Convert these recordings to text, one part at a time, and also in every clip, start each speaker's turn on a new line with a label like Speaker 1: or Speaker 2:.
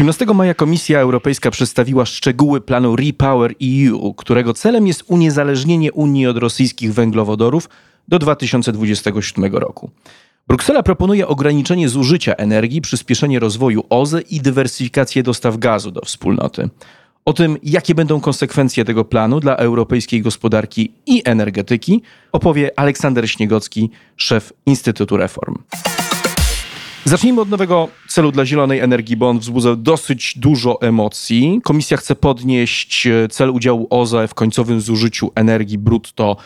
Speaker 1: 18 maja Komisja Europejska przedstawiła szczegóły planu Repower EU, którego celem jest uniezależnienie Unii od rosyjskich węglowodorów do 2027 roku. Bruksela proponuje ograniczenie zużycia energii, przyspieszenie rozwoju OZE i dywersyfikację dostaw gazu do wspólnoty. O tym, jakie będą konsekwencje tego planu dla europejskiej gospodarki i energetyki, opowie Aleksander Śniegocki, szef Instytutu Reform. Zacznijmy od nowego celu dla zielonej energii, bo on wzbudza dosyć dużo emocji. Komisja chce podnieść e, cel udziału OZE w końcowym zużyciu energii brutto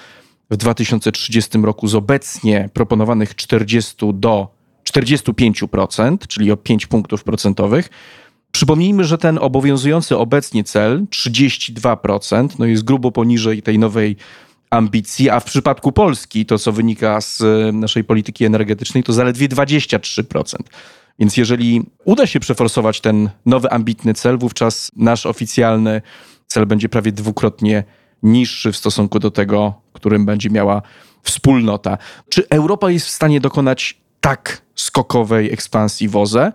Speaker 1: w 2030 roku z obecnie proponowanych 40 do 45%, czyli o 5 punktów procentowych. Przypomnijmy, że ten obowiązujący obecnie cel 32% no jest grubo poniżej tej nowej ambicji, a w przypadku Polski, to co wynika z e, naszej polityki energetycznej, to zaledwie 23%. Więc jeżeli uda się przeforsować ten nowy ambitny cel, wówczas nasz oficjalny cel będzie prawie dwukrotnie niższy w stosunku do tego, którym będzie miała wspólnota. Czy Europa jest w stanie dokonać tak skokowej ekspansji WOZE?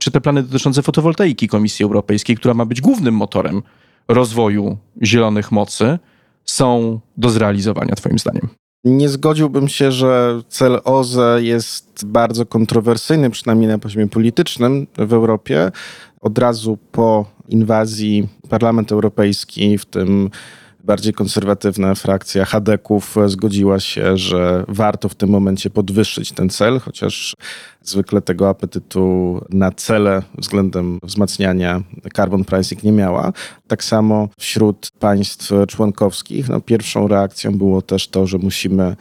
Speaker 1: Czy te plany dotyczące fotowoltaiki Komisji Europejskiej, która ma być głównym motorem rozwoju zielonych mocy, są do zrealizowania, Twoim zdaniem?
Speaker 2: Nie zgodziłbym się, że cel OZE jest bardzo kontrowersyjny, przynajmniej na poziomie politycznym w Europie. Od razu po inwazji Parlament Europejski, w tym bardziej konserwatywna frakcja Hadeków zgodziła się, że warto w tym momencie podwyższyć ten cel, chociaż zwykle tego apetytu na cele względem wzmacniania carbon pricing nie miała. Tak samo wśród państw członkowskich no, pierwszą reakcją było też to, że musimy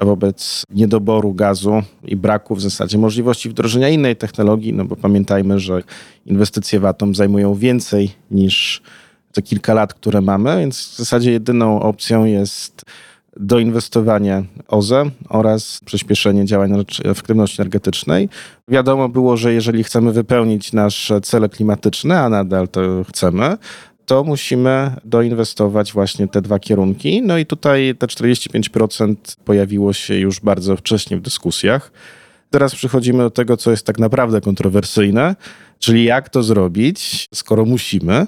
Speaker 2: wobec niedoboru gazu i braku w zasadzie możliwości wdrożenia innej technologii, no bo pamiętajmy, że inwestycje w atom zajmują więcej niż te kilka lat, które mamy, więc w zasadzie jedyną opcją jest doinwestowanie OZE oraz przyspieszenie działań efektywności energetycznej. Wiadomo było, że jeżeli chcemy wypełnić nasze cele klimatyczne, a nadal to chcemy, to musimy doinwestować właśnie te dwa kierunki. No i tutaj te 45% pojawiło się już bardzo wcześnie w dyskusjach. Teraz przechodzimy do tego, co jest tak naprawdę kontrowersyjne, czyli jak to zrobić, skoro musimy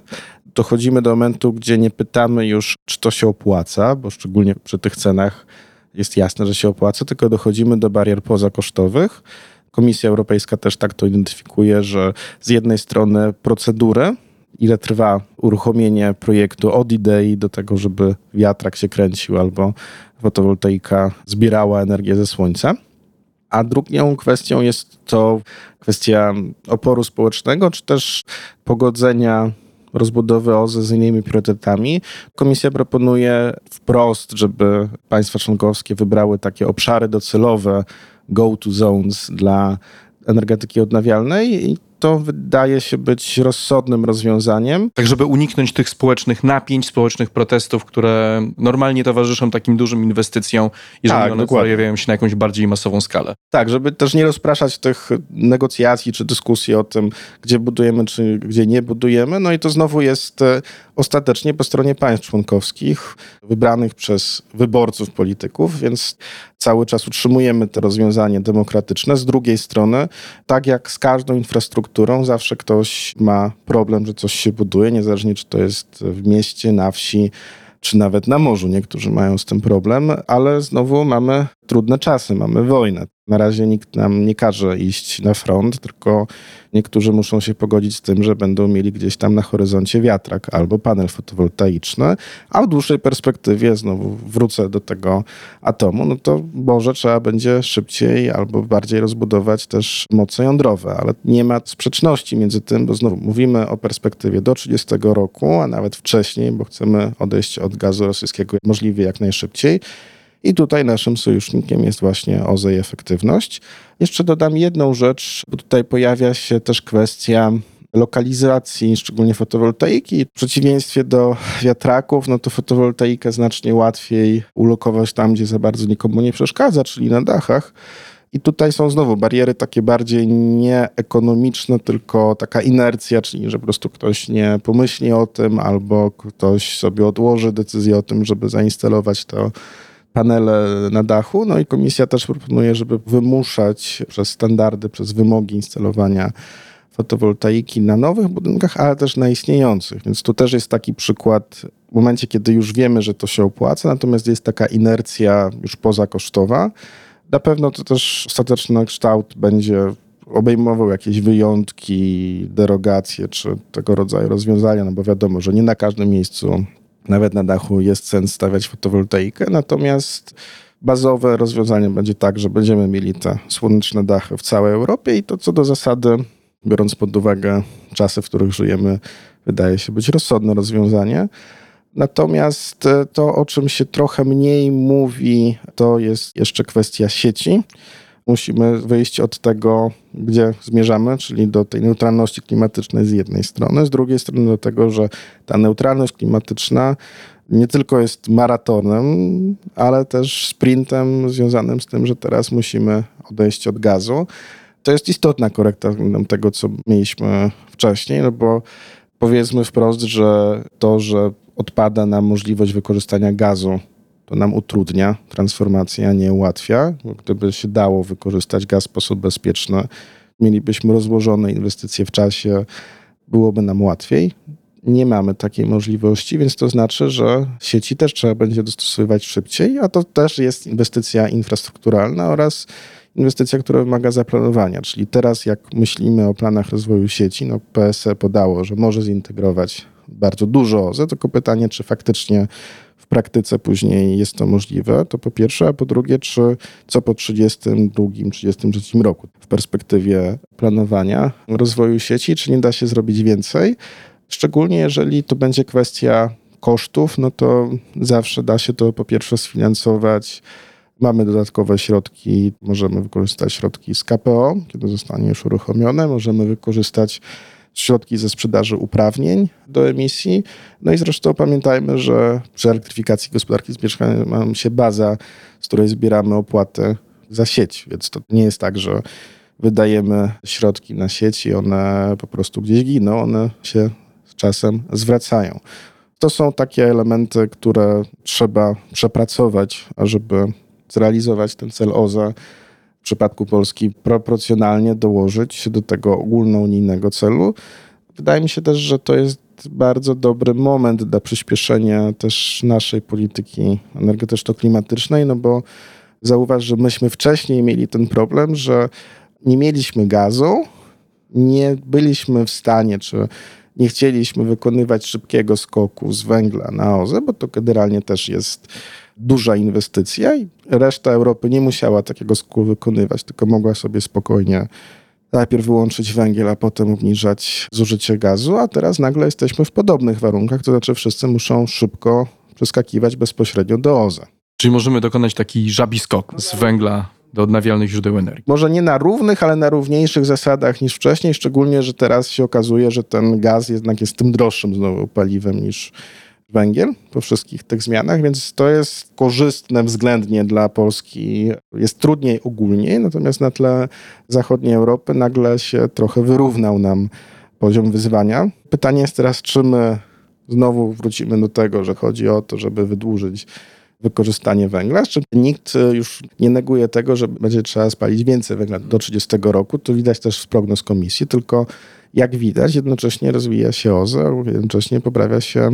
Speaker 2: dochodzimy do momentu, gdzie nie pytamy już, czy to się opłaca, bo szczególnie przy tych cenach jest jasne, że się opłaca, tylko dochodzimy do barier pozakosztowych. Komisja Europejska też tak to identyfikuje, że z jednej strony procedury, ile trwa uruchomienie projektu od idei do tego, żeby wiatrak się kręcił albo fotowoltaika zbierała energię ze słońca. A drugą kwestią jest to kwestia oporu społecznego, czy też pogodzenia rozbudowy OZE z innymi priorytetami. Komisja proponuje wprost, żeby państwa członkowskie wybrały takie obszary docelowe, go-to zones dla energetyki odnawialnej i to wydaje się być rozsądnym rozwiązaniem.
Speaker 1: Tak, żeby uniknąć tych społecznych napięć, społecznych protestów, które normalnie towarzyszą takim dużym inwestycjom, jeżeli tak, one dokładnie. pojawiają się na jakąś bardziej masową skalę.
Speaker 2: Tak, żeby też nie rozpraszać tych negocjacji czy dyskusji o tym, gdzie budujemy, czy gdzie nie budujemy. No i to znowu jest e, ostatecznie po stronie państw członkowskich, wybranych przez wyborców polityków, więc cały czas utrzymujemy to rozwiązanie demokratyczne. Z drugiej strony, tak jak z każdą infrastrukturą, zawsze ktoś ma problem, że coś się buduje, niezależnie czy to jest w mieście, na wsi, czy nawet na morzu. Niektórzy mają z tym problem, ale znowu mamy trudne czasy, mamy wojnę. Na razie nikt nam nie każe iść na front, tylko niektórzy muszą się pogodzić z tym, że będą mieli gdzieś tam na horyzoncie wiatrak albo panel fotowoltaiczny, a w dłuższej perspektywie znowu wrócę do tego atomu, no to może trzeba będzie szybciej albo bardziej rozbudować też moce jądrowe, ale nie ma sprzeczności między tym, bo znowu mówimy o perspektywie do 30 roku, a nawet wcześniej, bo chcemy odejść od gazu rosyjskiego możliwie jak najszybciej. I tutaj naszym sojusznikiem jest właśnie OZE i efektywność. Jeszcze dodam jedną rzecz, bo tutaj pojawia się też kwestia lokalizacji, szczególnie fotowoltaiki. W przeciwieństwie do wiatraków, no to fotowoltaikę znacznie łatwiej ulokować tam, gdzie za bardzo nikomu nie przeszkadza, czyli na dachach. I tutaj są znowu bariery takie bardziej nieekonomiczne, tylko taka inercja, czyli że po prostu ktoś nie pomyśli o tym, albo ktoś sobie odłoży decyzję o tym, żeby zainstalować to panele na dachu. No i komisja też proponuje, żeby wymuszać przez standardy, przez wymogi instalowania fotowoltaiki na nowych budynkach, ale też na istniejących. Więc tu też jest taki przykład w momencie, kiedy już wiemy, że to się opłaca, natomiast jest taka inercja już pozakosztowa. Na pewno to też ostateczny kształt będzie obejmował jakieś wyjątki, derogacje czy tego rodzaju rozwiązania, no bo wiadomo, że nie na każdym miejscu, nawet na dachu, jest sens stawiać fotowoltaikę, natomiast bazowe rozwiązanie będzie tak, że będziemy mieli te słoneczne dachy w całej Europie i to co do zasady biorąc pod uwagę czasy, w których żyjemy, wydaje się być rozsądne rozwiązanie. Natomiast e, to, o czym się trochę mniej mówi, to jest jeszcze kwestia sieci. Musimy wyjść od tego, gdzie zmierzamy, czyli do tej neutralności klimatycznej z jednej strony, z drugiej strony do tego, że ta neutralność klimatyczna nie tylko jest maratonem, ale też sprintem związanym z tym, że teraz musimy odejść od gazu. To jest istotna korekta tego, co mieliśmy wcześniej, no bo powiedzmy wprost, że to, że odpada nam możliwość wykorzystania gazu, to nam utrudnia transformację, a nie ułatwia. Gdyby się dało wykorzystać gaz w sposób bezpieczny, mielibyśmy rozłożone inwestycje w czasie, byłoby nam łatwiej. Nie mamy takiej możliwości, więc to znaczy, że sieci też trzeba będzie dostosowywać szybciej, a to też jest inwestycja infrastrukturalna oraz inwestycja, która wymaga zaplanowania. Czyli teraz, jak myślimy o planach rozwoju sieci, no PSE podało, że może zintegrować bardzo dużo OZE, tylko pytanie, czy faktycznie praktyce później jest to możliwe, to po pierwsze, a po drugie, czy co po 32, 33 roku w perspektywie planowania rozwoju sieci, czy nie da się zrobić więcej, szczególnie jeżeli to będzie kwestia kosztów, no to zawsze da się to po pierwsze sfinansować. Mamy dodatkowe środki, możemy wykorzystać środki z KPO, kiedy zostanie już uruchomione, możemy wykorzystać środki ze sprzedaży uprawnień do emisji. No i zresztą pamiętajmy, że przy elektryfikacji gospodarki mieszkaniem mamy się baza, z której zbieramy opłaty za sieć, więc to nie jest tak, że wydajemy środki na sieć i one po prostu gdzieś giną, one się z czasem zwracają. To są takie elementy, które trzeba przepracować, ażeby zrealizować ten cel OZE przypadku Polski proporcjonalnie dołożyć do tego ogólnounijnego celu. Wydaje mi się też, że to jest bardzo dobry moment dla przyspieszenia też naszej polityki energetyczno-klimatycznej, no bo zauważ, że myśmy wcześniej mieli ten problem, że nie mieliśmy gazu, nie byliśmy w stanie, czy nie chcieliśmy wykonywać szybkiego skoku z węgla na OZE, bo to generalnie też jest duża inwestycja i reszta Europy nie musiała takiego skoku wykonywać, tylko mogła sobie spokojnie najpierw wyłączyć węgiel, a potem obniżać zużycie gazu, a teraz nagle jesteśmy w podobnych warunkach, to znaczy wszyscy muszą szybko przeskakiwać bezpośrednio do OZE.
Speaker 1: Czyli możemy dokonać taki żabi skok z węgla do odnawialnych źródeł energii.
Speaker 2: Może nie na równych, ale na równiejszych zasadach niż wcześniej, szczególnie, że teraz się okazuje, że ten gaz jednak jest tym droższym znowu paliwem niż węgiel po wszystkich tych zmianach, więc to jest korzystne względnie dla Polski. Jest trudniej ogólnie, natomiast na tle zachodniej Europy nagle się trochę wyrównał nam poziom wyzwania. Pytanie jest teraz, czy my znowu wrócimy do tego, że chodzi o to, żeby wydłużyć wykorzystanie węgla, z czym nikt już nie neguje tego, że będzie trzeba spalić więcej węgla do 30 roku. To widać też z prognoz komisji, tylko jak widać, jednocześnie rozwija się OZE, jednocześnie poprawia się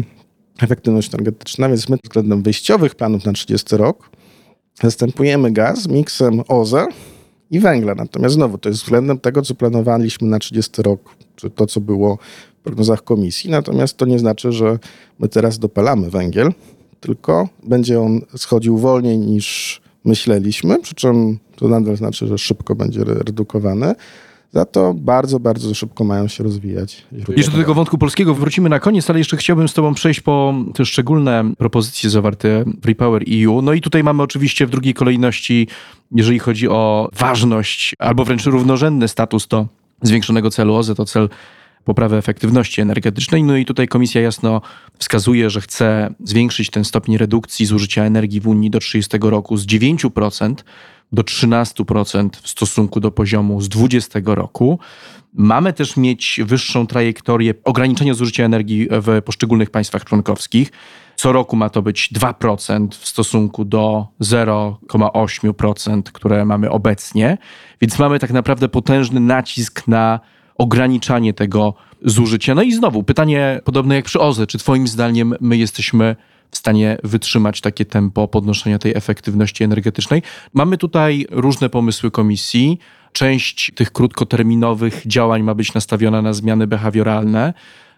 Speaker 2: efektywność energetyczna, więc my względem wyjściowych planów na 30 rok zastępujemy gaz miksem OZE i węgla. Natomiast znowu, to jest względem tego, co planowaliśmy na 30 rok, czy to, co było w prognozach komisji. Natomiast to nie znaczy, że my teraz dopalamy węgiel, tylko będzie on schodził wolniej niż myśleliśmy, przy czym to nadal znaczy, że szybko będzie redukowany. Za to bardzo, bardzo szybko mają się rozwijać.
Speaker 1: Jeszcze do tego wątku polskiego wrócimy na koniec, ale jeszcze chciałbym z Tobą przejść po te szczególne propozycje zawarte w Repower EU. No i tutaj mamy oczywiście w drugiej kolejności, jeżeli chodzi o ważność albo wręcz równorzędny status, to zwiększonego celu OZE, to cel poprawy efektywności energetycznej. No i tutaj komisja jasno wskazuje, że chce zwiększyć ten stopień redukcji zużycia energii w Unii do 30 roku z 9% do 13% w stosunku do poziomu z 20 roku. Mamy też mieć wyższą trajektorię ograniczenia zużycia energii w poszczególnych państwach członkowskich. Co roku ma to być 2% w stosunku do 0,8%, które mamy obecnie. Więc mamy tak naprawdę potężny nacisk na ograniczanie tego zużycia. No i znowu pytanie podobne jak przy OZE. Czy Twoim zdaniem my jesteśmy w stanie wytrzymać takie tempo podnoszenia tej efektywności energetycznej? Mamy tutaj różne pomysły komisji. Część tych krótkoterminowych działań ma być nastawiona na zmiany behawioralne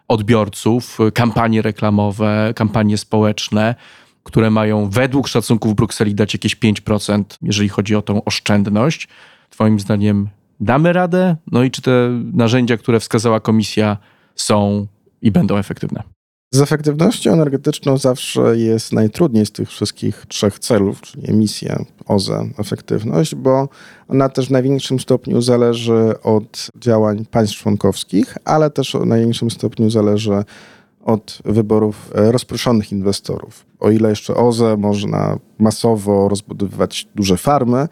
Speaker 1: odbiorców, kampanie reklamowe, kampanie społeczne, które mają według szacunków Brukseli dać jakieś 5%, jeżeli chodzi o tą oszczędność. Twoim zdaniem damy radę? No i czy te narzędzia, które wskazała komisja, są i będą efektywne?
Speaker 2: Z efektywnością energetyczną zawsze jest najtrudniej z tych wszystkich trzech celów, czyli emisja, OZE, efektywność, bo ona też w największym stopniu zależy od działań państw członkowskich, ale też w największym stopniu zależy od wyborów rozproszonych inwestorów. O ile jeszcze OZE można masowo rozbudowywać duże farmy,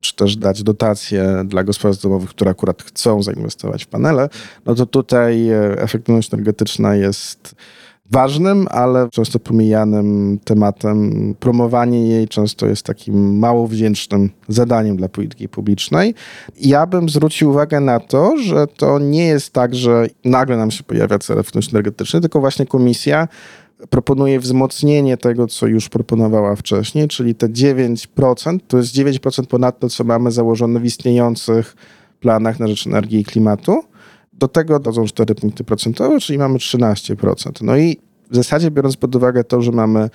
Speaker 2: czy też dać dotacje dla gospodarstw domowych, które akurat chcą zainwestować w panele, no to tutaj efektywność energetyczna jest ważnym, ale często pomijanym tematem. Promowanie jej często jest takim mało wdzięcznym zadaniem dla polityki publicznej. Ja bym zwrócił uwagę na to, że to nie jest tak, że nagle nam się pojawia cel efektywności energetycznej, tylko właśnie komisja proponuje wzmocnienie tego, co już proponowała wcześniej, czyli te 9%, to jest 9% ponad to, co mamy założone w istniejących planach na rzecz energii i klimatu. Do tego dochodzą 4 punkty procentowe, czyli mamy 13%. No i w zasadzie biorąc pod uwagę to, że mamy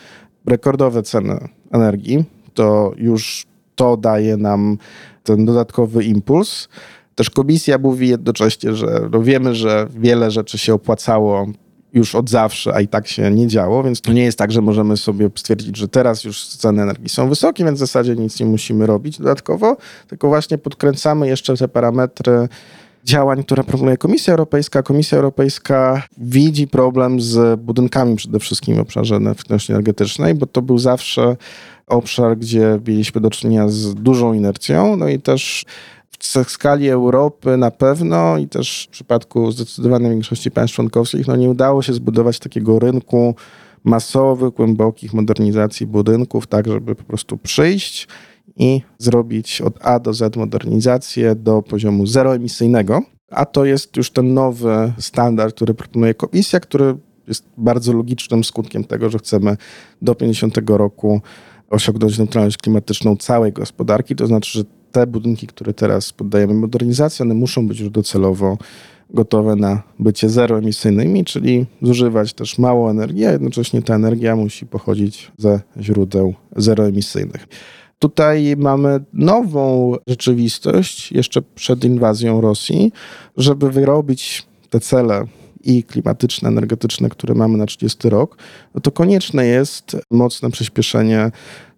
Speaker 2: rekordowe ceny energii, to już to daje nam ten dodatkowy impuls. Też komisja mówi jednocześnie, że no wiemy, że wiele rzeczy się opłacało już od zawsze, a i tak się nie działo, więc to nie jest tak, że możemy sobie stwierdzić, że teraz już ceny energii są wysokie, więc w zasadzie nic nie musimy robić dodatkowo, tylko właśnie podkręcamy jeszcze te parametry działań, które proponuje Komisja Europejska. Komisja Europejska widzi problem z budynkami przede wszystkim w obszarze efektywności energetycznej, bo to był zawsze obszar, gdzie mieliśmy do czynienia z dużą inercją, no i też w skali Europy na pewno i też w przypadku zdecydowanej większości państw członkowskich no nie udało się zbudować takiego rynku masowych, głębokich modernizacji budynków, tak żeby po prostu przyjść i zrobić od A do Z modernizację do poziomu zeroemisyjnego, a to jest już ten nowy standard, który proponuje komisja, który jest bardzo logicznym skutkiem tego, że chcemy do 50 roku osiągnąć neutralność klimatyczną całej gospodarki, to znaczy, że te budynki, które teraz poddajemy modernizacji, one muszą być już docelowo gotowe na bycie zeroemisyjnymi, czyli zużywać też mało energii, a jednocześnie ta energia musi pochodzić ze źródeł zeroemisyjnych. Tutaj mamy nową rzeczywistość jeszcze przed inwazją Rosji, żeby wyrobić te cele i klimatyczne, energetyczne, które mamy na 30 rok, no to konieczne jest mocne przyspieszenie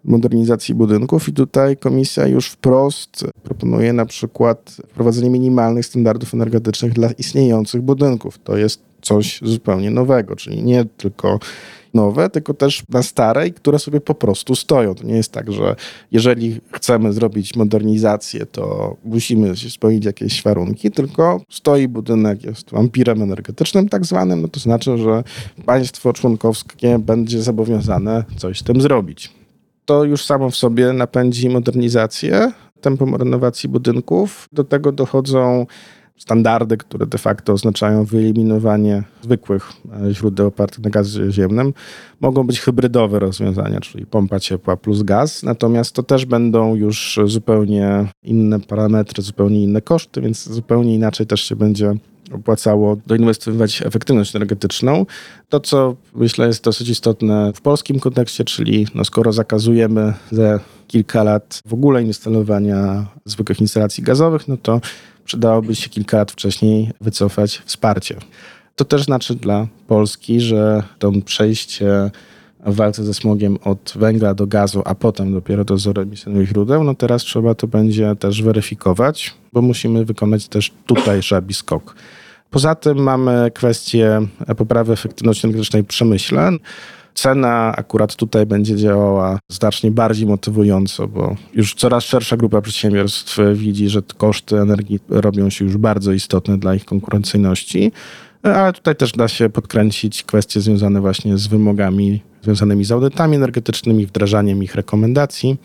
Speaker 2: modernizacji budynków i tutaj komisja już wprost proponuje na przykład wprowadzenie minimalnych standardów energetycznych dla istniejących budynków. To jest coś zupełnie nowego, czyli nie tylko nowe, tylko też na starej, które sobie po prostu stoją. To nie jest tak, że jeżeli chcemy zrobić modernizację, to musimy spełnić jakieś warunki, tylko stoi budynek, jest wampirem energetycznym tak zwanym, no to znaczy, że państwo członkowskie będzie zobowiązane coś z tym zrobić. To już samo w sobie napędzi modernizację, tempo renowacji budynków. Do tego dochodzą standardy, które de facto oznaczają wyeliminowanie zwykłych e, źródeł opartych na gazie ziemnym, mogą być hybrydowe rozwiązania, czyli pompa ciepła plus gaz, natomiast to też będą już zupełnie inne parametry, zupełnie inne koszty, więc zupełnie inaczej też się będzie opłacało doinwestować w efektywność energetyczną. To, co myślę jest dosyć istotne w polskim kontekście, czyli no skoro zakazujemy za kilka lat w ogóle instalowania zwykłych instalacji gazowych, no to przydałoby się kilka lat wcześniej wycofać wsparcie. To też znaczy dla Polski, że to przejście w walce ze smogiem od węgla do gazu, a potem dopiero do zero emisyjnych źródeł, no teraz trzeba to będzie też weryfikować, bo musimy wykonać też tutaj żabi skok. Poza tym mamy kwestię poprawy efektywności energetycznej w przemyśle. Cena akurat tutaj będzie działała znacznie bardziej motywująco, bo już coraz szersza grupa przedsiębiorstw widzi, że koszty energii robią się już bardzo istotne dla ich konkurencyjności, ale tutaj też da się podkręcić kwestie związane właśnie z wymogami związanymi z audytami energetycznymi, wdrażaniem ich rekomendacji.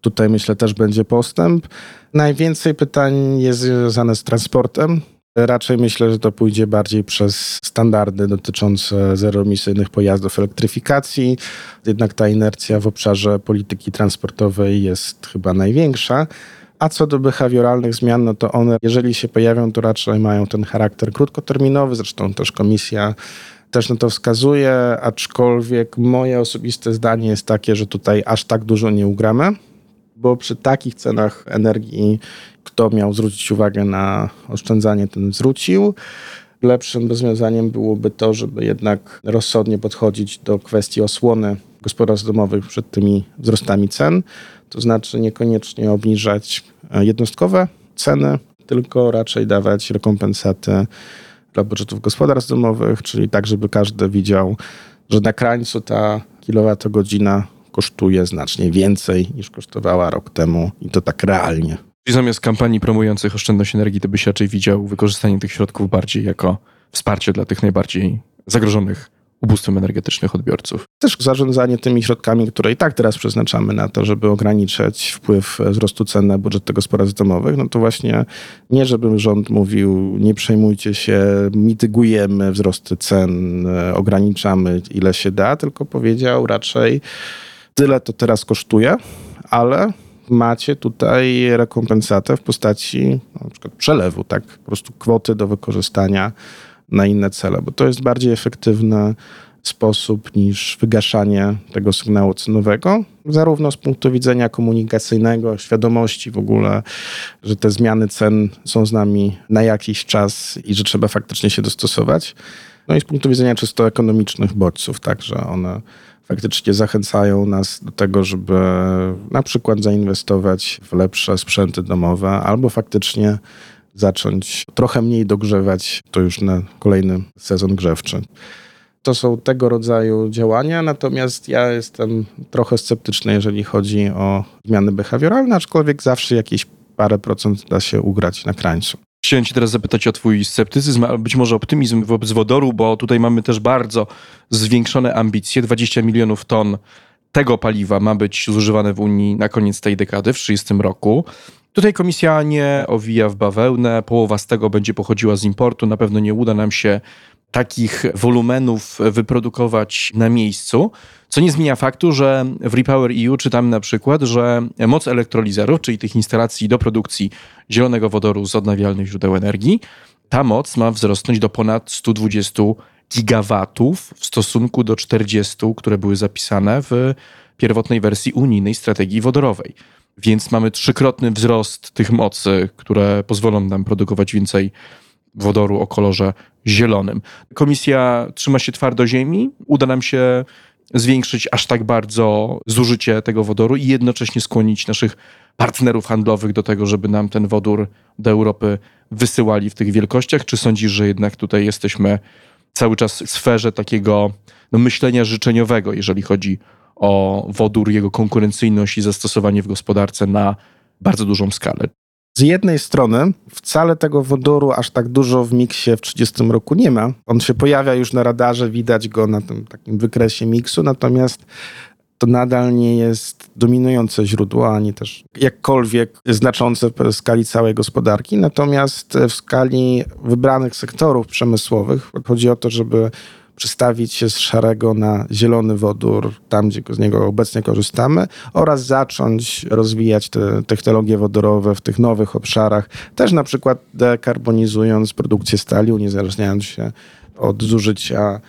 Speaker 2: Tutaj myślę też będzie postęp. Najwięcej pytań jest związane z transportem. Raczej myślę, że to pójdzie bardziej przez standardy dotyczące zeroemisyjnych pojazdów, elektryfikacji. Jednak ta inercja w obszarze polityki transportowej jest chyba największa. A co do behawioralnych zmian, no to one, jeżeli się pojawią, to raczej mają ten charakter krótkoterminowy. Zresztą też komisja też na to wskazuje, aczkolwiek moje osobiste zdanie jest takie, że tutaj aż tak dużo nie ugramy, bo przy takich cenach energii, kto miał zwrócić uwagę na oszczędzanie, ten zwrócił. Lepszym rozwiązaniem byłoby to, żeby jednak rozsądnie podchodzić do kwestii osłony gospodarstw domowych przed tymi wzrostami cen, to znaczy niekoniecznie obniżać jednostkowe ceny, tylko raczej dawać rekompensaty dla budżetów gospodarstw domowych, czyli tak, żeby każdy widział, że na krańcu ta kilowatogodzina kosztuje znacznie więcej niż kosztowała rok temu i to tak realnie.
Speaker 1: Czyli zamiast kampanii promujących oszczędność energii, to byś raczej widział wykorzystanie tych środków bardziej jako wsparcie dla tych najbardziej zagrożonych ubóstwem energetycznych odbiorców.
Speaker 2: Też zarządzanie tymi środkami, które i tak teraz przeznaczamy na to, żeby ograniczać wpływ wzrostu cen na budżety gospodarstw domowych, no to właśnie nie żeby rząd mówił, nie przejmujcie się, mitygujemy wzrosty cen, ograniczamy ile się da, tylko powiedział raczej tyle to teraz kosztuje, ale macie tutaj rekompensatę w postaci na przykład przelewu, tak? Po prostu kwoty do wykorzystania na inne cele, bo to jest bardziej efektywny sposób niż wygaszanie tego sygnału cenowego, zarówno z punktu widzenia komunikacyjnego, świadomości w ogóle, że te zmiany cen są z nami na jakiś czas i że trzeba faktycznie się dostosować, no i z punktu widzenia czysto ekonomicznych bodźców, tak, że one faktycznie zachęcają nas do tego, żeby na przykład zainwestować w lepsze sprzęty domowe albo faktycznie zacząć trochę mniej dogrzewać to już na kolejny sezon grzewczy. To są tego rodzaju działania, natomiast ja jestem trochę sceptyczny, jeżeli chodzi o zmiany behawioralne, aczkolwiek zawsze jakieś parę procent da się ugrać na krańcu.
Speaker 1: Chciałem Cię teraz zapytać o Twój sceptycyzm, a być może optymizm wobec wodoru, bo tutaj mamy też bardzo zwiększone ambicje. 20 milionów ton tego paliwa ma być zużywane w Unii na koniec tej dekady, w 30 roku. Tutaj komisja nie owija w bawełnę, połowa z tego będzie pochodziła z importu. Na pewno nie uda nam się takich wolumenów wyprodukować na miejscu, co nie zmienia faktu, że w Repower EU czytamy na przykład, że moc elektrolizerów, czyli tych instalacji do produkcji zielonego wodoru z odnawialnych źródeł energii, ta moc ma wzrosnąć do ponad 120 gigawatów w stosunku do 40, które były zapisane w pierwotnej wersji unijnej strategii wodorowej. Więc mamy trzykrotny wzrost tych mocy, które pozwolą nam produkować więcej wodoru o kolorze zielonym. Komisja trzyma się twardo ziemi, uda nam się zwiększyć aż tak bardzo zużycie tego wodoru i jednocześnie skłonić naszych partnerów handlowych do tego, żeby nam ten wodór do Europy wysyłali w tych wielkościach? Czy sądzisz, że jednak tutaj jesteśmy cały czas w sferze takiego no, myślenia życzeniowego, jeżeli chodzi o wodór, jego konkurencyjność i zastosowanie w gospodarce na bardzo dużą skalę?
Speaker 2: Z jednej strony wcale tego wodoru aż tak dużo w miksie w 30 roku nie ma. On się pojawia już na radarze, widać go na tym takim wykresie miksu, natomiast to nadal nie jest dominujące źródło, ani też jakkolwiek znaczące w skali całej gospodarki. Natomiast w skali wybranych sektorów przemysłowych chodzi o to, żeby przestawić się z szarego na zielony wodór, tam gdzie z niego obecnie korzystamy, oraz zacząć rozwijać te technologie wodorowe w tych nowych obszarach, też na przykład dekarbonizując produkcję stali, uniezależniając się od zużycia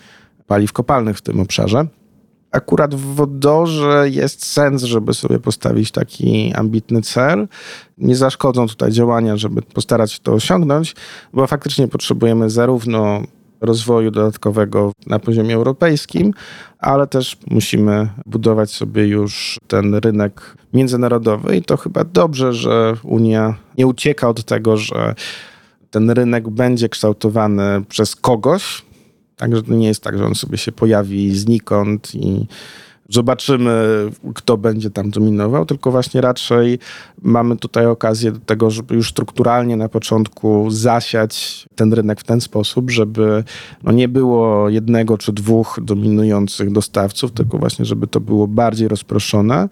Speaker 2: paliw kopalnych w tym obszarze. akurat w wodorze jest sens, żeby sobie postawić taki ambitny cel. Nie zaszkodzą tutaj działania, żeby postarać się to osiągnąć, bo faktycznie potrzebujemy zarówno rozwoju dodatkowego na poziomie europejskim, ale też musimy budować sobie już ten rynek międzynarodowy i to chyba dobrze, że Unia nie ucieka od tego, że ten rynek będzie kształtowany przez kogoś. Także to nie jest tak, że on sobie się pojawi znikąd i Zobaczymy, kto będzie tam dominował, tylko właśnie raczej mamy tutaj okazję do tego, żeby już strukturalnie na początku zasiać ten rynek w ten sposób, żeby no nie było jednego czy dwóch dominujących dostawców, tylko właśnie, żeby to było bardziej rozproszone.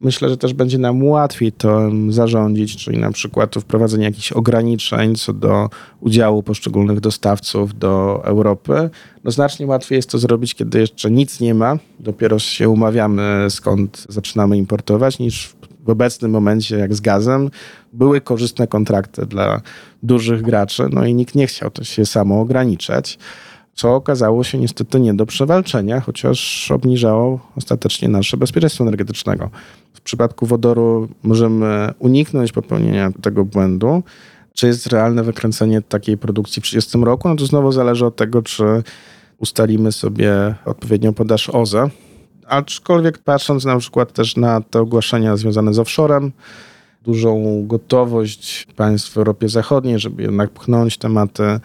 Speaker 2: Myślę, że też będzie nam łatwiej to zarządzić, czyli na przykład wprowadzenie jakichś ograniczeń co do udziału poszczególnych dostawców do Europy. No znacznie łatwiej jest to zrobić, kiedy jeszcze nic nie ma, dopiero się umawiamy, skąd zaczynamy importować, niż w obecnym momencie, jak z gazem, były korzystne kontrakty dla dużych graczy, no i nikt nie chciał to się samo ograniczać, co okazało się niestety nie do przewalczenia, chociaż obniżało ostatecznie nasze bezpieczeństwo energetycznego. W przypadku wodoru możemy uniknąć popełnienia tego błędu. Czy jest realne wykręcenie takiej produkcji w 30 roku? No to znowu zależy od tego, czy ustalimy sobie odpowiednią podaż OZE. Aczkolwiek patrząc na przykład też na te ogłoszenia związane z offshorem, dużą gotowość państw w Europie Zachodniej, żeby jednak pchnąć tematy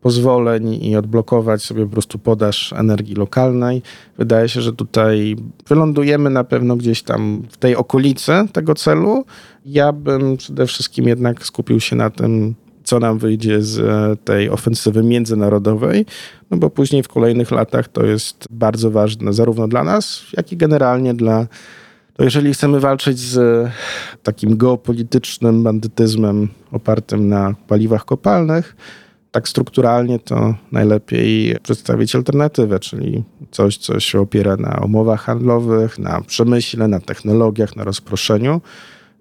Speaker 2: pozwoleń i odblokować sobie po prostu podaż energii lokalnej. Wydaje się, że tutaj wylądujemy na pewno gdzieś tam w tej okolicy tego celu. Ja bym przede wszystkim jednak skupił się na tym, co nam wyjdzie z tej ofensywy międzynarodowej, no bo później w kolejnych latach to jest bardzo ważne zarówno dla nas, jak i generalnie dla to jeżeli chcemy walczyć z takim geopolitycznym bandytyzmem opartym na paliwach kopalnych, tak strukturalnie to najlepiej przedstawić alternatywę, czyli coś, co się opiera na umowach handlowych, na przemyśle, na technologiach, na rozproszeniu,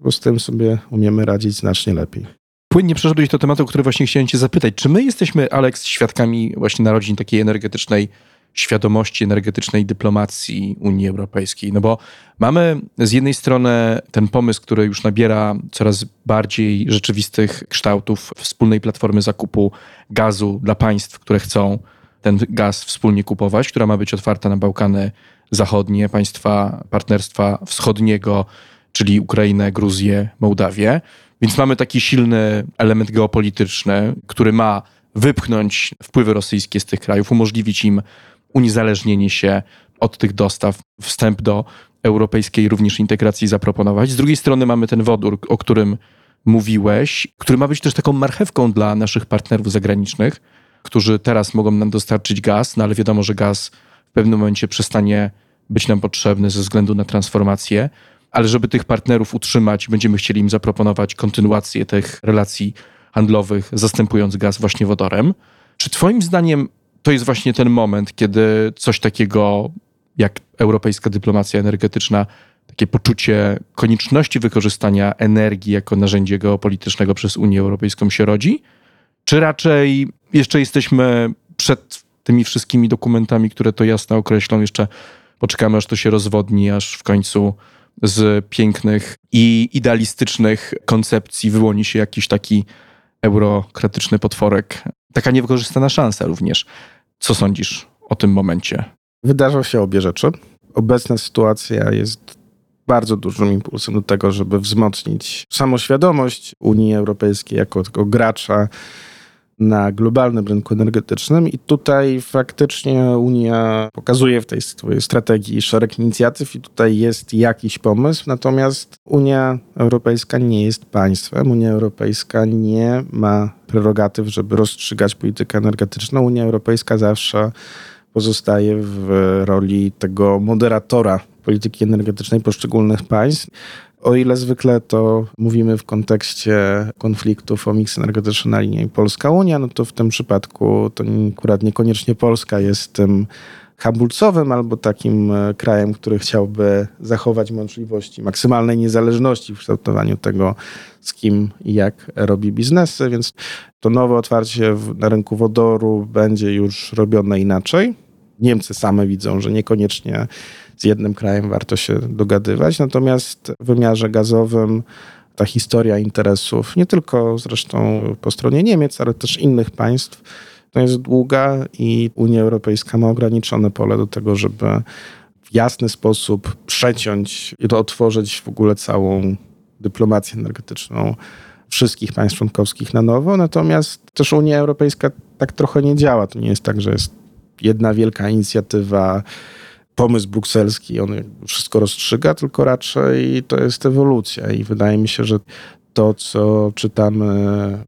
Speaker 2: bo z tym sobie umiemy radzić znacznie lepiej.
Speaker 1: Płynnie przeszedłeś do tematu, który właśnie chciałem cię zapytać. Czy my jesteśmy, Alex, świadkami właśnie narodzin takiej energetycznej świadomości energetycznej dyplomacji Unii Europejskiej. No bo mamy z jednej strony ten pomysł, który już nabiera coraz bardziej rzeczywistych kształtów wspólnej platformy zakupu gazu dla państw, które chcą ten gaz wspólnie kupować, która ma być otwarta na Bałkany Zachodnie, państwa Partnerstwa Wschodniego, czyli Ukrainę, Gruzję, Mołdawię. Więc mamy taki silny element geopolityczny, który ma wypchnąć wpływy rosyjskie z tych krajów, umożliwić im uniezależnienie się od tych dostaw, wstęp do europejskiej również integracji zaproponować. Z drugiej strony mamy ten wodór, o którym mówiłeś, który ma być też taką marchewką dla naszych partnerów zagranicznych, którzy teraz mogą nam dostarczyć gaz, no ale wiadomo, że gaz w pewnym momencie przestanie być nam potrzebny ze względu na transformację, ale żeby tych partnerów utrzymać, będziemy chcieli im zaproponować kontynuację tych relacji handlowych, zastępując gaz właśnie wodorem. Czy Twoim zdaniem to jest właśnie ten moment, kiedy coś takiego jak europejska dyplomacja energetyczna, takie poczucie konieczności wykorzystania energii jako narzędzia geopolitycznego przez Unię Europejską się rodzi? Czy raczej jeszcze jesteśmy przed tymi wszystkimi dokumentami, które to jasno określą, jeszcze poczekamy, aż to się rozwodni, aż w końcu z pięknych i idealistycznych koncepcji wyłoni się jakiś taki eurokratyczny potworek. Taka niewykorzystana szansa również. Co sądzisz o tym momencie?
Speaker 2: Wydarzą się obie rzeczy. Obecna sytuacja jest bardzo dużym impulsem do tego, żeby wzmocnić samoświadomość Unii Europejskiej jako tego gracza na globalnym rynku energetycznym i tutaj faktycznie Unia pokazuje w tej swojej strategii szereg inicjatyw i tutaj jest jakiś pomysł, natomiast Unia Europejska nie jest państwem, Unia Europejska nie ma prerogatyw, żeby rozstrzygać politykę energetyczną. Unia Europejska zawsze pozostaje w roli tego moderatora polityki energetycznej poszczególnych państw. O ile zwykle to mówimy w kontekście konfliktów o miks energetyczny na linii Polska-Unia, no to w tym przypadku to akurat niekoniecznie Polska jest tym hamulcowym albo takim e, krajem, który chciałby zachować możliwości maksymalnej niezależności w kształtowaniu tego, z kim i jak robi biznesy, więc to nowe otwarcie na rynku wodoru będzie już robione inaczej Niemcy same widzą, że niekoniecznie z jednym krajem warto się dogadywać. Natomiast w wymiarze gazowym ta historia interesów, nie tylko zresztą po stronie Niemiec, ale też innych państw, to jest długa i Unia Europejska ma ograniczone pole do tego, żeby w jasny sposób przeciąć i otworzyć w ogóle całą dyplomację energetyczną wszystkich państw członkowskich na nowo. Natomiast też Unia Europejska tak trochę nie działa. To nie jest tak, że jest jedna wielka inicjatywa, pomysł brukselski, on wszystko rozstrzyga, tylko raczej to jest ewolucja i wydaje mi się, że to, co czytamy,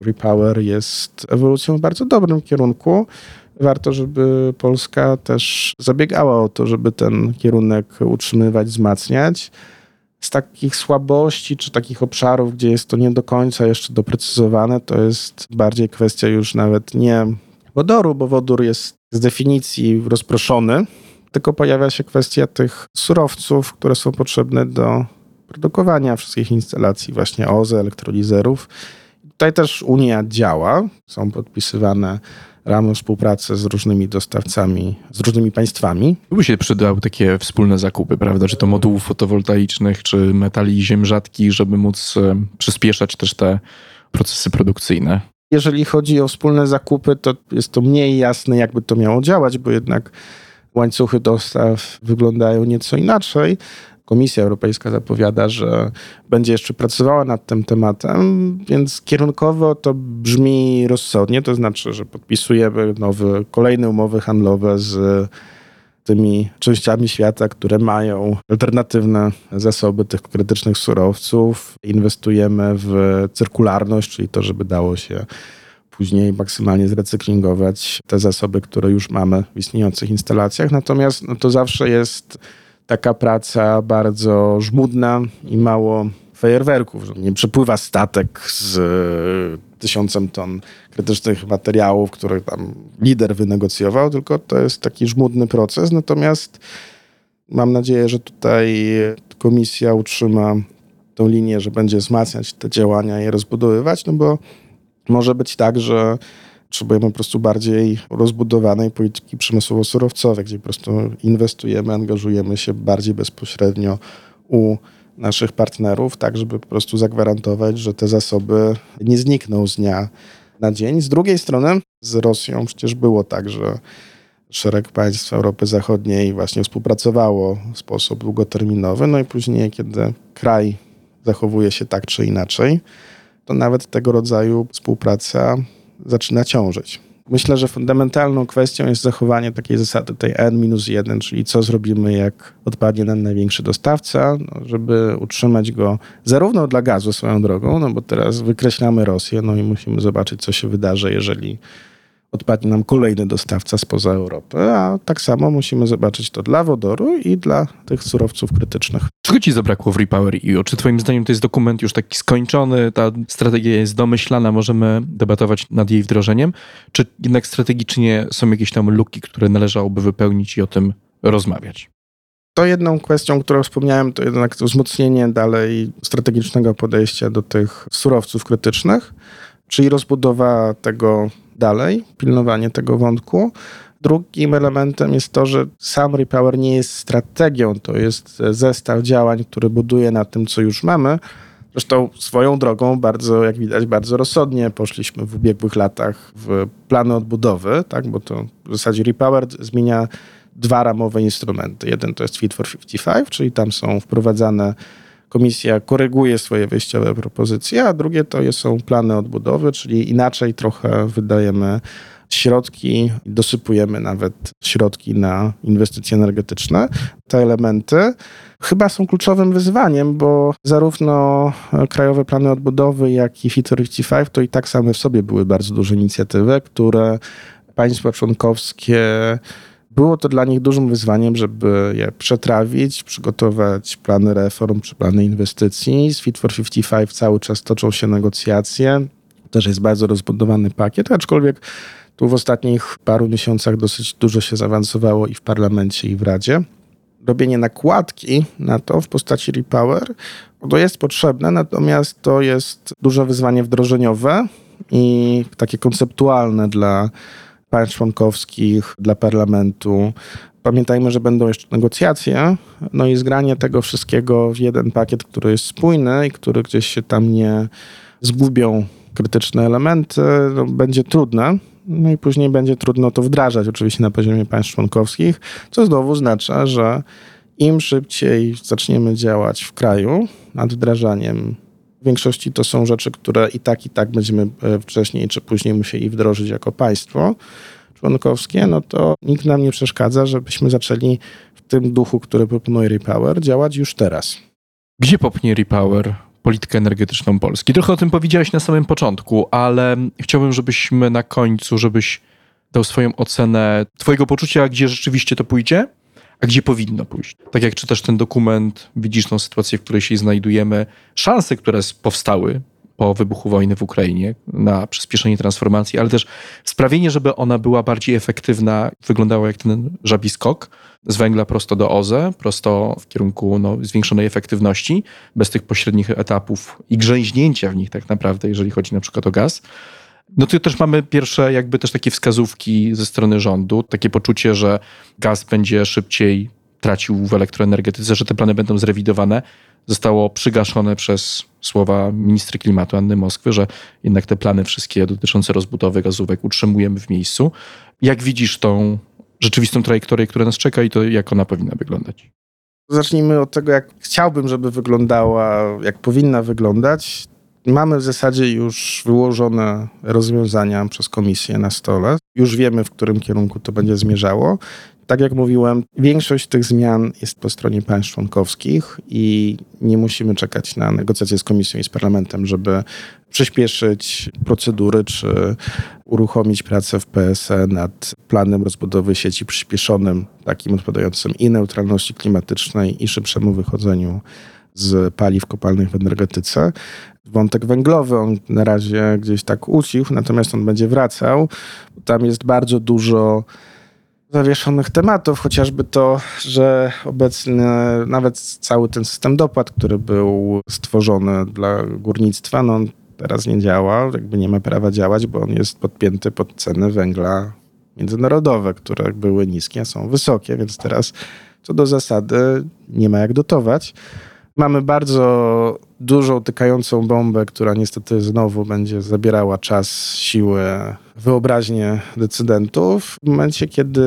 Speaker 2: Repower jest ewolucją w bardzo dobrym kierunku. Warto, żeby Polska też zabiegała o to, żeby ten kierunek utrzymywać, wzmacniać. Z takich słabości czy takich obszarów, gdzie jest to nie do końca jeszcze doprecyzowane, to jest bardziej kwestia już nawet nie wodoru, bo wodór jest z definicji rozproszony, tylko pojawia się kwestia tych surowców, które są potrzebne do produkowania wszystkich instalacji, właśnie OZE, elektrolizerów. Tutaj też Unia działa, są podpisywane ramy współpracy z różnymi dostawcami, z różnymi państwami.
Speaker 1: By się przydały takie wspólne zakupy, prawda? Czy to modułów fotowoltaicznych, czy metali ziem rzadkich, żeby móc e, przyspieszać też te procesy produkcyjne.
Speaker 2: Jeżeli chodzi o wspólne zakupy, to jest to mniej jasne, jakby to miało działać, bo jednak łańcuchy dostaw wyglądają nieco inaczej. Komisja Europejska zapowiada, że będzie jeszcze pracowała nad tym tematem, więc kierunkowo to brzmi rozsądnie, to znaczy, że podpisujemy nowe, kolejne umowy handlowe z tymi częściami świata, które mają alternatywne zasoby tych krytycznych surowców. Inwestujemy w cyrkularność, czyli to, żeby dało się później maksymalnie zrecyklingować te zasoby, które już mamy w istniejących instalacjach. Natomiast no, to zawsze jest taka praca bardzo żmudna i mało fajerwerków, nie przepływa statek z tysiącem ton krytycznych materiałów, które tam lider wynegocjował, tylko to jest taki żmudny proces. Natomiast mam nadzieję, że tutaj komisja utrzyma tą linię, że będzie wzmacniać te działania i je rozbudowywać, no bo może być tak, że potrzebujemy po prostu bardziej rozbudowanej polityki przemysłowo-surowcowej, gdzie po prostu inwestujemy, angażujemy się bardziej bezpośrednio u naszych partnerów, tak żeby po prostu zagwarantować, że te zasoby nie znikną z dnia na dzień. Z drugiej strony z Rosją przecież było tak, że szereg państw Europy Zachodniej właśnie współpracowało w sposób długoterminowy, no i później, kiedy kraj zachowuje się tak czy inaczej, to nawet tego rodzaju współpraca zaczyna ciążyć. Myślę, że fundamentalną kwestią jest zachowanie takiej zasady tej N-1, czyli co zrobimy, jak odpadnie nam największy dostawca, no, żeby utrzymać go zarówno dla gazu swoją drogą, no bo teraz wykreślamy Rosję, no i musimy zobaczyć, co się wydarzy, jeżeli odpadnie nam kolejny dostawca spoza Europy, a tak samo musimy zobaczyć to dla wodoru i dla tych surowców krytycznych.
Speaker 1: Czego ci zabrakło w Repower EU? Czy twoim zdaniem to jest dokument już taki skończony, ta strategia jest domyślana, możemy debatować nad jej wdrożeniem? Czy jednak strategicznie są jakieś tam luki, które należałoby wypełnić i o tym rozmawiać?
Speaker 2: To jedną kwestią, którą wspomniałem, to jednak to wzmocnienie dalej strategicznego podejścia do tych surowców krytycznych, czyli rozbudowa tego dalej, pilnowanie tego wątku. Drugim elementem jest to, że sam Repower nie jest strategią, to jest zestaw działań, który buduje na tym, co już mamy. Zresztą swoją drogą, bardzo, jak widać, bardzo rozsądnie poszliśmy w ubiegłych latach w plany odbudowy, tak? bo to w zasadzie Repower zmienia dwa ramowe instrumenty. Jeden to jest Fit for 55, czyli tam są wprowadzane komisja koryguje swoje wyjściowe propozycje, a drugie to są plany odbudowy, czyli inaczej trochę wydajemy środki, dosypujemy nawet środki na inwestycje energetyczne. Te elementy chyba są kluczowym wyzwaniem, bo zarówno krajowe plany odbudowy, jak i Fit 55 to i tak same w sobie były bardzo duże inicjatywy, które państwa członkowskie było to dla nich dużym wyzwaniem, żeby je przetrawić, przygotować plany reform czy plany inwestycji. Z Fit for 55 cały czas toczą się negocjacje. Też jest bardzo rozbudowany pakiet, aczkolwiek tu w ostatnich paru miesiącach dosyć dużo się zaawansowało i w parlamencie, i w Radzie. Robienie nakładki na to w postaci Repower to jest potrzebne, natomiast to jest duże wyzwanie wdrożeniowe i takie konceptualne dla państw członkowskich, dla parlamentu. Pamiętajmy, że będą jeszcze negocjacje, no i zgranie tego wszystkiego w jeden pakiet, który jest spójny i który gdzieś się tam nie zgubią krytyczne elementy, no, będzie trudne. No i później będzie trudno to wdrażać oczywiście na poziomie państw członkowskich, co znowu oznacza, że im szybciej zaczniemy działać w kraju nad wdrażaniem w większości to są rzeczy, które i tak, i tak będziemy e, wcześniej czy później musieli wdrożyć jako państwo członkowskie, no to nikt nam nie przeszkadza, żebyśmy zaczęli w tym duchu, który proponuje Repower, działać już teraz.
Speaker 1: Gdzie popchnie Repower politykę energetyczną Polski? Trochę o tym powiedziałeś na samym początku, ale chciałbym, żebyśmy na końcu, żebyś dał swoją ocenę twojego poczucia, gdzie rzeczywiście to pójdzie, a gdzie powinno pójść. Tak jak czytasz ten dokument, widzisz tą sytuację, w której się znajdujemy, szanse, które powstały po wybuchu wojny w Ukrainie na przyspieszenie transformacji, ale też sprawienie, żeby ona była bardziej efektywna, wyglądała jak ten żabi skok z węgla prosto do OZE, prosto w kierunku no, zwiększonej efektywności, bez tych pośrednich etapów i grzęźnięcia w nich tak naprawdę, jeżeli chodzi na przykład o gaz. No to też mamy pierwsze jakby też takie wskazówki ze strony rządu, takie poczucie, że gaz będzie szybciej tracił w elektroenergetyce, że te plany będą zrewidowane. Zostało przygaszone przez słowa ministry klimatu Anny Moskwy, że jednak te plany wszystkie dotyczące rozbudowy gazówek utrzymujemy w miejscu. Jak widzisz tą rzeczywistą trajektorię, która nas czeka i to jak ona powinna wyglądać?
Speaker 2: Zacznijmy od tego, jak chciałbym, żeby wyglądała, jak powinna wyglądać. Mamy w zasadzie już wyłożone rozwiązania przez komisję na stole. Już wiemy, w którym kierunku to będzie zmierzało. Tak jak mówiłem, większość tych zmian jest po stronie państw członkowskich i nie musimy czekać na negocjacje z komisją i z parlamentem, żeby przyspieszyć procedury czy uruchomić pracę w PSE nad planem rozbudowy sieci przyspieszonym, takim odpowiadającym i neutralności klimatycznej, i szybszemu wychodzeniu z paliw kopalnych w energetyce. Wątek węglowy, on na razie gdzieś tak ucichł, natomiast on będzie wracał. Tam jest bardzo dużo zawieszonych tematów, chociażby to, że obecny nawet cały ten system dopłat, który był stworzony dla górnictwa, no teraz nie działa, jakby nie ma prawa działać, bo on jest podpięty pod ceny węgla międzynarodowe, które były niskie, są wysokie, więc teraz co do zasady nie ma jak dotować. Mamy bardzo dużą tykającą bombę, która niestety znowu będzie zabierała czas, siłę, wyobraźnię decydentów. W momencie, kiedy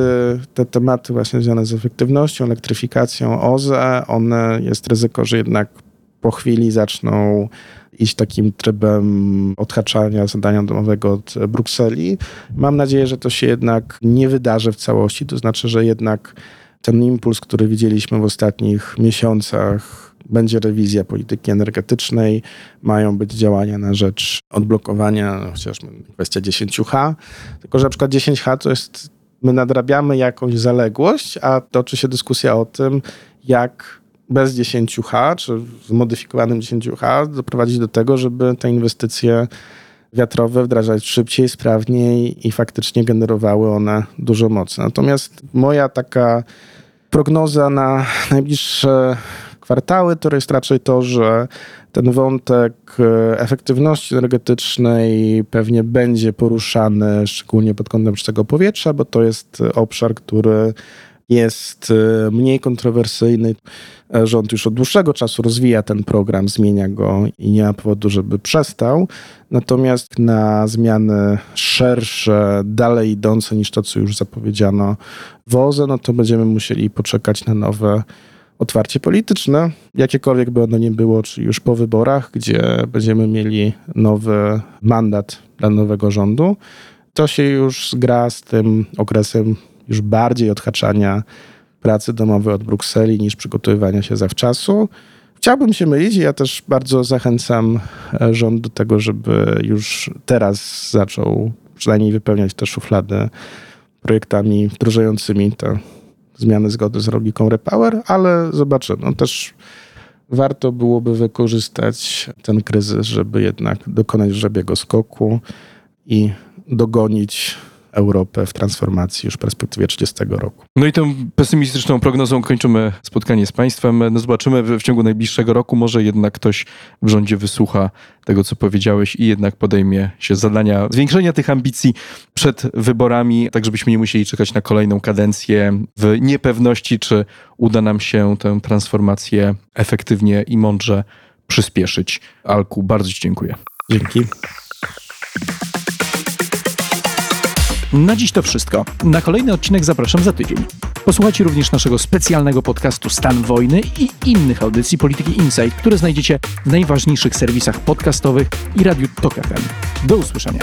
Speaker 2: te tematy właśnie związane z efektywnością, elektryfikacją OZE, one jest ryzyko, że jednak po chwili zaczną iść takim trybem odhaczania zadania domowego od Brukseli. Mam nadzieję, że to się jednak nie wydarzy w całości, to znaczy, że jednak ten impuls, który widzieliśmy w ostatnich miesiącach, będzie rewizja polityki energetycznej, mają być działania na rzecz odblokowania, chociażby kwestia 10H, tylko że na przykład 10H to jest, my nadrabiamy jakąś zaległość, a toczy się dyskusja o tym, jak bez 10H, czy zmodyfikowanym 10H doprowadzić do tego, żeby te inwestycje wiatrowe wdrażać szybciej, sprawniej i faktycznie generowały one dużo mocy. Natomiast moja taka prognoza na najbliższe kwartały, to jest raczej to, że ten wątek e, efektywności energetycznej pewnie będzie poruszany szczególnie pod kątem czystego powietrza, bo to jest obszar, który jest e, mniej kontrowersyjny. E, rząd już od dłuższego czasu rozwija ten program, zmienia go i nie ma powodu, żeby przestał. Natomiast na zmiany szersze, dalej idące niż to, co już zapowiedziano w OZE, no to będziemy musieli poczekać na nowe otwarcie polityczne, jakiekolwiek by ono nie było, czy już po wyborach, gdzie będziemy mieli nowy mandat dla nowego rządu, to się już zgra z tym okresem już bardziej odhaczania pracy domowej od Brukseli niż przygotowywania się zawczasu. Chciałbym się mylić i ja też bardzo zachęcam e, rząd do tego, żeby już teraz zaczął przynajmniej wypełniać te szuflady projektami wdrożającymi te zmiany zgody z logiką Repower, ale zobaczymy. No też warto byłoby wykorzystać ten kryzys, żeby jednak dokonać żebiego skoku i dogonić Europę w transformacji już w perspektywie 30 roku.
Speaker 1: No i tą pesymistyczną prognozą kończymy spotkanie z Państwem. No zobaczymy w ciągu najbliższego roku. Może jednak ktoś w rządzie wysłucha tego, co powiedziałeś i jednak podejmie się zadania zwiększenia tych ambicji przed wyborami, tak żebyśmy nie musieli czekać na kolejną kadencję w niepewności, czy uda nam się tę transformację efektywnie i mądrze przyspieszyć. Alku, bardzo Ci dziękuję.
Speaker 2: Dzięki.
Speaker 1: Na dziś to wszystko. Na kolejny odcinek zapraszam za tydzień. Posłuchajcie również naszego specjalnego podcastu Stan Wojny i innych audycji Polityki Insight, które znajdziecie w najważniejszych serwisach podcastowych i Radiu Tok FM. Do usłyszenia.